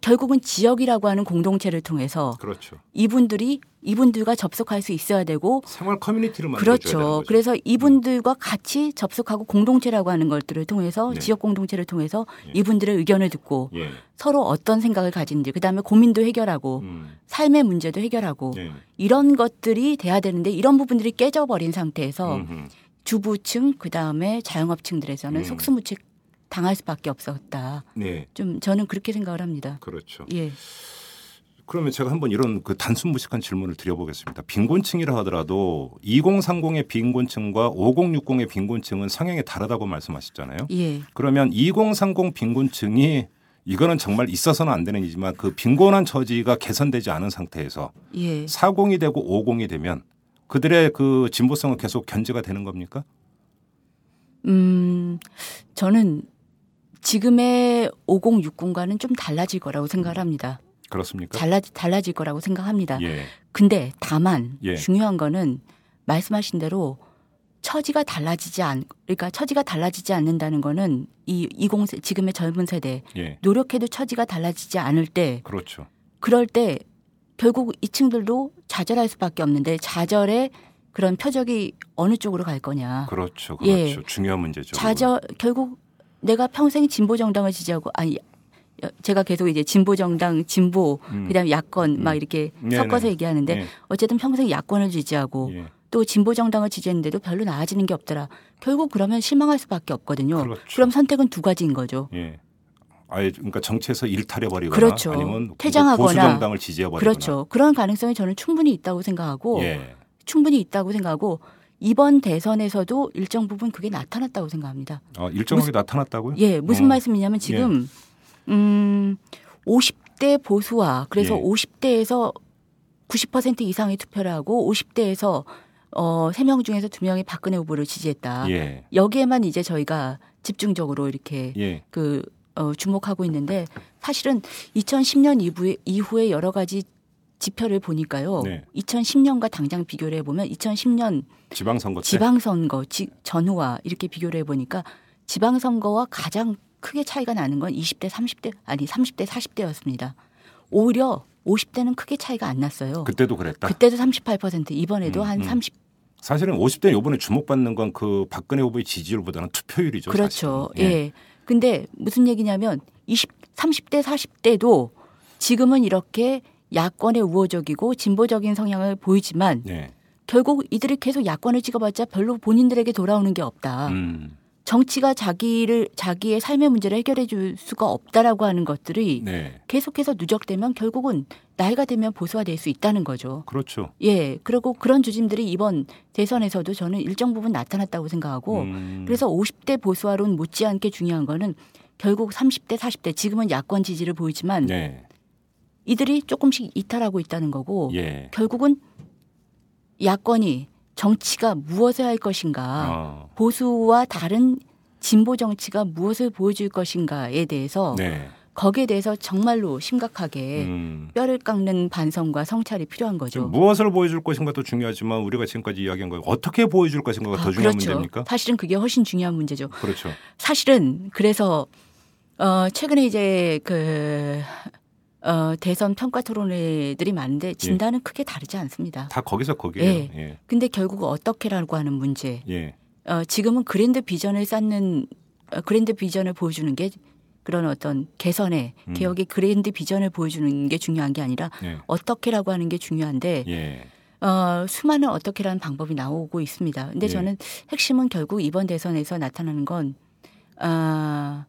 결국은 지역이라고 하는 공동체를 통해서 그렇죠. 이분들이 이분들과 접속할 수 있어야 되고 생활 커뮤니티를 만들어줘야 그렇죠. 되는 거죠. 그래서 이분들과 같이 접속하고 공동체라고 하는 것들을 통해서 네. 지역 공동체를 통해서 예. 이분들의 의견을 듣고 예. 서로 어떤 생각을 가진지 그다음에 고민도 해결하고 음. 삶의 문제도 해결하고 예. 이런 것들이 돼야 되는데 이런 부분들이 깨져버린 상태에서 음흠. 주부층 그다음에 자영업층들에서는 음. 속수무책 당할 수밖에 없었다. 네. 좀 저는 그렇게 생각을 합니다. 그렇죠. 예. 그러면 제가 한번 이런 그 단순 무식한 질문을 드려보겠습니다. 빈곤층이라 하더라도 2030의 빈곤층과 5060의 빈곤층은 성향이 다르다고 말씀하셨잖아요. 예. 그러면 2030 빈곤층이 이거는 정말 있어서는 안 되는 일이지만 그 빈곤한 처지가 개선되지 않은 상태에서 예. 40이 되고 50이 되면 그들의 그 진보성은 계속 견제가 되는 겁니까? 음, 저는 지금의 5060과는 좀 달라질 거라고 생각을 합니다. 그렇습니까? 달라, 달라질 거라고 생각합니다. 예. 근데 다만 예. 중요한 거는 말씀하신 대로 처지가 달라지지 않, 그러니까 처지가 달라지지 않는다는 거는 이 20세, 지금의 젊은 세대 예. 노력해도 처지가 달라지지 않을 때 그렇죠. 그럴 때 결국 이 층들도 좌절할 수밖에 없는데 좌절의 그런 표적이 어느 쪽으로 갈 거냐. 그렇죠. 그렇죠. 예. 중요한 문제죠. 좌절 결국 내가 평생 진보 정당을 지지하고 아니 제가 계속 이제 진보 정당 진보 음. 그다음에 야권 음. 막 이렇게 네네. 섞어서 얘기하는데 예. 어쨌든 평생 야권을 지지하고 예. 또 진보 정당을 지지했는데도 별로 나아지는 게 없더라. 결국 그러면 실망할 수밖에 없거든요. 그렇죠. 럼 선택은 두 가지인 거죠. 예. 아예 그러니까 정치에서 일탈해 버리거나 그렇죠. 아니면 퇴장하거나. 보수 정당을 지지해 버리거나 그렇죠. 그런 가능성이 저는 충분히 있다고 생각하고 예. 충분히 있다고 생각하고 이번 대선에서도 일정 부분 그게 나타났다고 생각합니다. 어, 일정하게 나타났다고요? 예, 무슨 어. 말씀이냐면 지금 음 50대 보수와 그래서 예. 50대에서 90% 이상의 투표를 하고 50대에서 어 3명 중에서 2명이 박근혜 후보를 지지했다. 예. 여기에만 이제 저희가 집중적으로 이렇게 예. 그 어, 주목하고 있는데 사실은 2010년 이후에, 이후에 여러 가지 지표를 보니까요. 네. 2010년과 당장 비교를 해보면 2010년 지방선거 때 지방선거 지, 전후와 이렇게 비교를 해보니까 지방선거와 가장 크게 차이가 나는 건 20대, 30대 아니 30대, 40대였습니다. 오히려 50대는 크게 차이가 안 났어요. 그때도 그랬다. 그때도 38% 이번에도 음, 한 음. 30. 사실은 50대 이번에 주목받는 건 그 박근혜 후보의 지지율보다는 투표율이죠. 그렇죠. 사실은. 예. 근데 무슨 얘기냐면 20, 30대, 40대도 지금은 이렇게 야권에 우호적이고 진보적인 성향을 보이지만 예. 결국 이들이 계속 야권을 찍어봤자 별로 본인들에게 돌아오는 게 없다. 음. 정치가 자기를 자기의 삶의 문제를 해결해 줄 수가 없다라고 하는 것들이 네. 계속해서 누적되면 결국은 나이가 되면 보수화될 수 있다는 거죠. 그렇죠. 예. 그리고 그런 조짐들이 이번 대선에서도 저는 일정 부분 나타났다고 생각하고 음. 그래서 50대 보수화론 못지않게 중요한 거는 결국 30대, 40대 지금은 야권 지지를 보이지만 네. 이들이 조금씩 이탈하고 있다는 거고 예. 결국은 야권이 정치가 무엇을 할 것인가 어. 보수와 다른 진보 정치가 무엇을 보여줄 것인가에 대해서 네. 거기에 대해서 정말로 심각하게 음. 뼈를 깎는 반성과 성찰이 필요한 거죠. 무엇을 보여줄 것인가도 중요하지만 우리가 지금까지 이야기한 거 어떻게 보여줄 것인가가 더 아, 중요한 그렇죠. 문제입니까? 사실은 그게 훨씬 중요한 문제죠. 그렇죠. 사실은 그래서 어 최근에 이제 그 어, 대선 평가 토론회들이 많은데 진단은 크게 다르지 않습니다. 다 거기서 거기에요. 예. 예. 근데 결국 어떻게라고 하는 문제. 예. 어, 지금은 그랜드 비전을 쌓는 어, 그랜드 비전을 보여주는 게 그런 어떤 개선의 음. 개혁의 그랜드 비전을 보여주는 게 중요한 게 아니라 예. 어떻게라고 하는 게 중요한데 예. 어, 수많은 어떻게라는 방법이 나오고 있습니다. 근데 예. 저는 핵심은 결국 이번 대선에서 나타나는 건 아,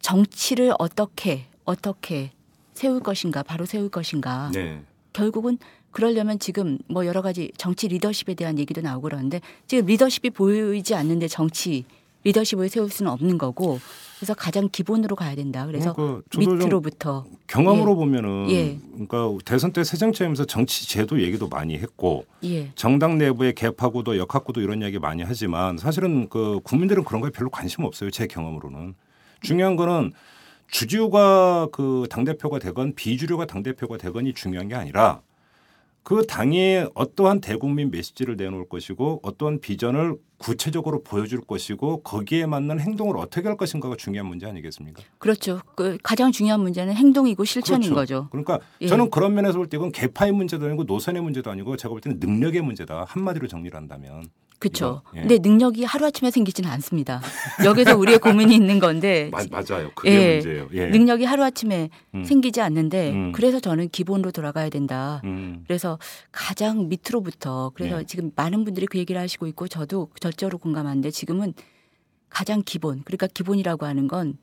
정치를 어떻게 어떻게 세울 것인가 바로 세울 것인가 네. 결국은 그러려면 지금 뭐 여러 가지 정치 리더십에 대한 얘기도 나오고 그러는데 지금 리더십이 보이지 않는데 정치 리더십을 세울 수는 없는 거고 그래서 가장 기본으로 가야 된다. 그래서 그러니까 밑으로부터 경험으로 예. 보면은 예. 그러니까 대선 때 새 정치하면서 정치 제도 얘기도 많이 했고 예 정당 내부의 개파구도 역학구도 이런 이야기 많이 하지만 사실은 그 국민들은 그런 거에 별로 관심 없어요. 제 경험으로는 중요한 거는 주류가 그 당 대표가 되건 비주류가 당 대표가 되건이 중요한 게 아니라 그 당이 어떠한 대국민 메시지를 내놓을 것이고 어떠한 비전을 구체적으로 보여줄 것이고 거기에 맞는 행동을 어떻게 할 것인가가 중요한 문제 아니겠습니까? 그렇죠. 그 가장 중요한 문제는 행동이고 실천인 그렇죠. 거죠. 그러니까 예. 저는 그런 면에서 볼 때 이건 개파의 문제도 아니고 노선의 문제도 아니고 제가 볼 때는 능력의 문제다. 한마디로 정리를 한다면. 그렇죠. 예. 근데 능력이 하루아침에 생기지는 않습니다. 여기서 우리의 고민이 있는 건데. 마, 맞아요. 그게 예. 문제예요. 예. 능력이 하루아침에 음. 생기지 않는데 음. 그래서 저는 기본으로 돌아가야 된다. 음. 그래서 가장 밑으로부터 그래서 예. 지금 많은 분들이 그 얘기를 하시고 있고 저도 절저로 공감하는데 지금은 가장 기본 그러니까 기본이라고 하는 건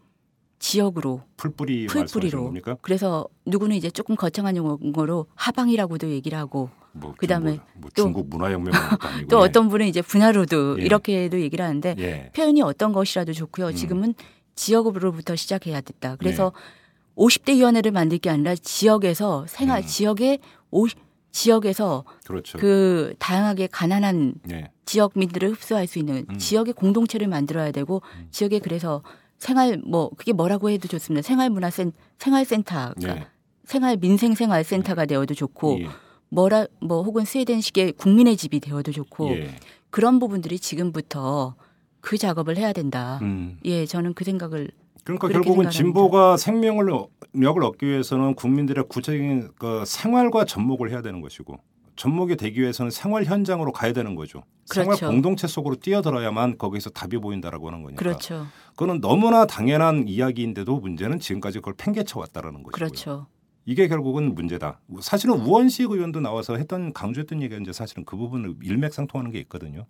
지역으로 풀뿌리 풀뿌리로 그래서 누구는 이제 조금 거창한 용어로 하방이라고도 얘기를 하고 뭐 그다음에 뭐, 뭐 또, 중국 문화혁명 또 예. 어떤 분은 이제 분야로도 예. 이렇게도 얘기를 하는데 예. 표현이 어떤 것이라도 좋고요. 음. 지금은 지역으로부터 시작해야 됐다. 그래서 예. 50대 위원회를 만들 게 아니라 지역에서 생활 음. 지역의 오, 지역에서 그렇죠. 그 다양하게 가난한 예. 지역민들을 흡수할 수 있는 음. 지역의 공동체를 만들어야 되고 음. 지역에 그래서 생활 뭐 그게 뭐라고 해도 좋습니다. 생활문화센 생활센터가 예. 생활 민생 생활센터가 되어도 좋고 예. 뭐라 뭐 혹은 스웨덴식의 국민의 집이 되어도 좋고 예. 그런 부분들이 지금부터 그 작업을 해야 된다. 음. 예, 저는 그 생각을 그러니까 결국은 진보가 생명을 력을 얻기 위해서는 국민들의 구체적인 그 생활과 접목을 해야 되는 것이고 접목이 되기 위해서는 생활 현장으로 가야 되는 거죠. 그렇죠. 생활 공동체 속으로 뛰어들어야만 거기서 답이 보인다라고 하는 거니까. 그렇죠. 그거는 너무나 당연한 이야기인데도 문제는 지금까지 그걸 팽개쳐 왔다라는 거죠. 그렇죠. 이게 결국은 문제다. 사실은 우원식 의원도 나와서 했던 강조했던 얘기가 이제 사실은 그 부분을 일맥상통하는 게 있거든요.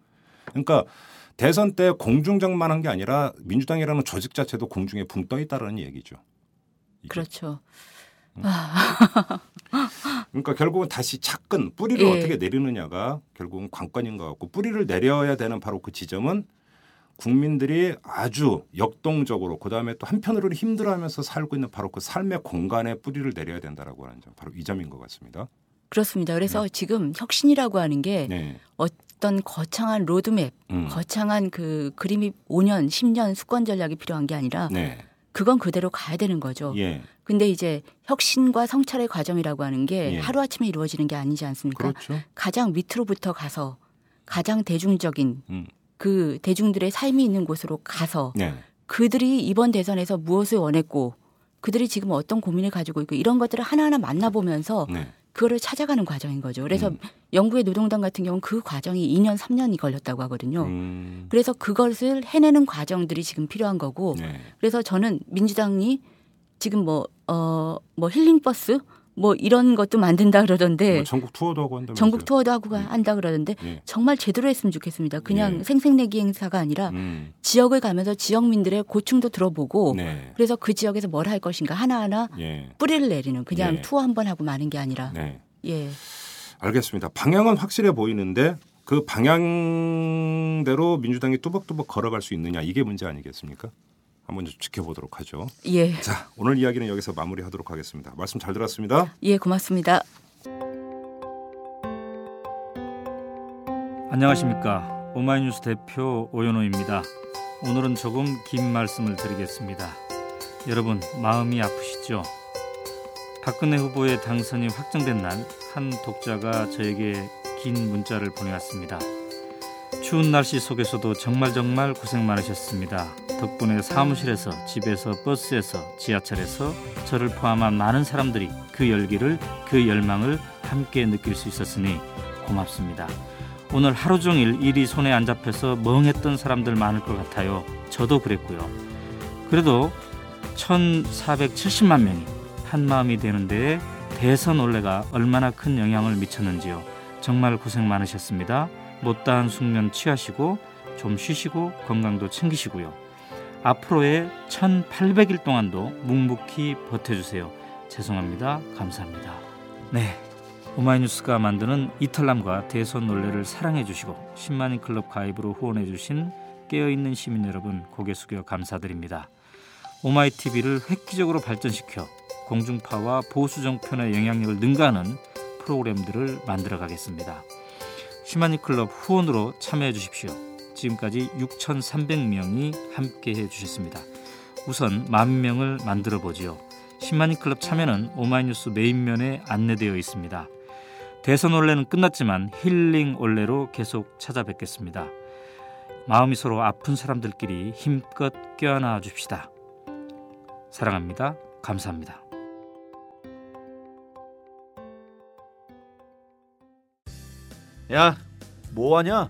그러니까 대선 때 공중정만 한 게 아니라 민주당이라는 조직 자체도 공중에 붕 떠 있다라는 얘기죠. 이게. 그렇죠. 음. 그러니까 결국은 다시 차근 뿌리를 예. 어떻게 내리느냐가 결국은 관건인 것 같고 뿌리를 내려야 되는 바로 그 지점은 국민들이 아주 역동적으로 그다음에 또 한편으로는 힘들어하면서 살고 있는 바로 그 삶의 공간에 뿌리를 내려야 된다라고 하는 점 바로 이 점인 것 같습니다. 그렇습니다. 그래서 네. 지금 혁신이라고 하는 게 네. 어떤 거창한 로드맵, 음. 거창한 그 그림이 5년, 10년 수권 전략이 필요한 게 아니라 네. 그건 그대로 가야 되는 거죠. 예. 근데 이제 혁신과 성찰의 과정이라고 하는 게 예. 하루아침에 이루어지는 게 아니지 않습니까? 그렇죠. 가장 밑으로부터 가서 가장 대중적인 음. 그 대중들의 삶이 있는 곳으로 가서 네. 그들이 이번 대선에서 무엇을 원했고 그들이 지금 어떤 고민을 가지고 있고 이런 것들을 하나하나 만나보면서 네. 그거를 찾아가는 과정인 거죠. 그래서 음. 영국의 노동당 같은 경우는 그 과정이 2년, 3년이 걸렸다고 하거든요. 음. 그래서 그것을 해내는 과정들이 지금 필요한 거고 네. 그래서 저는 민주당이 지금 뭐, 어, 뭐 힐링버스 뭐 이런 것도 만든다 그러던데 뭐 전국 투어도 하고 한다 전국 투어도 하고 네. 한다 그러던데 네. 정말 제대로 했으면 좋겠습니다. 그냥 네. 생색내기 행사가 아니라 음. 지역을 가면서 지역민들의 고충도 들어보고 네. 그래서 그 지역에서 뭘 할 것인가 하나하나 예. 뿌리를 내리는 그냥 예. 투어 한 번 하고 마는 게 아니라 네. 예. 알겠습니다. 방향은 확실해 보이는데 그 방향대로 민주당이 뚜벅뚜벅 걸어갈 수 있느냐 이게 문제 아니겠습니까? 한번 좀 지켜보도록 하죠. 예. 자, 오늘 이야기는 여기서 마무리하도록 하겠습니다. 말씀 잘 들었습니다. 예, 고맙습니다. 안녕하십니까. 오마이뉴스 대표 오연호입니다. 오늘은 조금 긴 말씀을 드리겠습니다. 여러분, 마음이 아프시죠? 박근혜 후보의 당선이 확정된 날 한 독자가 저에게 긴 문자를 보내왔습니다. 추운 날씨 속에서도 정말 정말 고생 많으셨습니다. 덕분에 사무실에서, 집에서, 버스에서, 지하철에서 저를 포함한 많은 사람들이 그 열기를, 그 열망을 함께 느낄 수 있었으니 고맙습니다. 오늘 하루 종일 일이 손에 안 잡혀서 멍했던 사람들 많을 것 같아요. 저도 그랬고요. 그래도 1470만 명이 한 마음이 되는데 대선 올레가 얼마나 큰 영향을 미쳤는지요. 정말 고생 많으셨습니다. 못다한 숙면 취하시고 좀 쉬시고 건강도 챙기시고요. 앞으로의 1800일 동안도 묵묵히 버텨주세요. 죄송합니다. 감사합니다. 네. 오마이뉴스가 만드는 이탈남과 대선 논례를 사랑해 주시고 10만인 클럽 가입으로 후원해 주신 깨어있는 시민 여러분 고개 숙여 감사드립니다. 오마이TV를 획기적으로 발전시켜 공중파와 보수 정편의 영향력을 능가하는 프로그램들을 만들어 가겠습니다. 10만인 클럽 후원으로 참여해 주십시오. 지금까지 6,300명이 함께 해 주셨습니다. 우선 만 명을 만들어 보지요. 10만인 클럽 참여는 오마이뉴스 메인면에 안내되어 있습니다. 대선 올레는 끝났지만 힐링 올레로 계속 찾아뵙겠습니다. 마음이 서로 아픈 사람들끼리 힘껏 껴안아 줍시다. 사랑합니다. 감사합니다. 야, 뭐 하냐?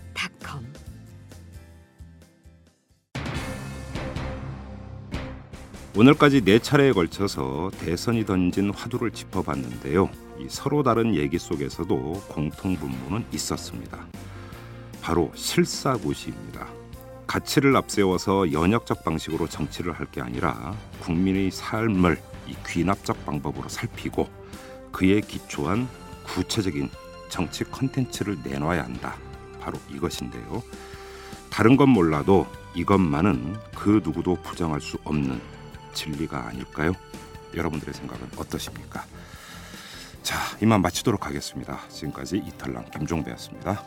오늘까지 네 차례에 걸쳐서 대선이 던진 화두를 짚어봤는데요. 이 서로 다른 얘기 속에서도 공통 분모는 있었습니다. 바로 실사고시입니다. 가치를 앞세워서 연역적 방식으로 정치를 할 게 아니라 국민의 삶을 이 귀납적 방법으로 살피고 그에 기초한 구체적인 정치 컨텐츠를 내놔야 한다. 바로 이것인데요. 다른 건 몰라도 이것만은 그 누구도 부정할 수 없는 진리가 아닐까요? 여러분들의 생각은 어떠십니까? 자, 이만 마치도록 하겠습니다. 지금까지 이탈남 김종배였습니다.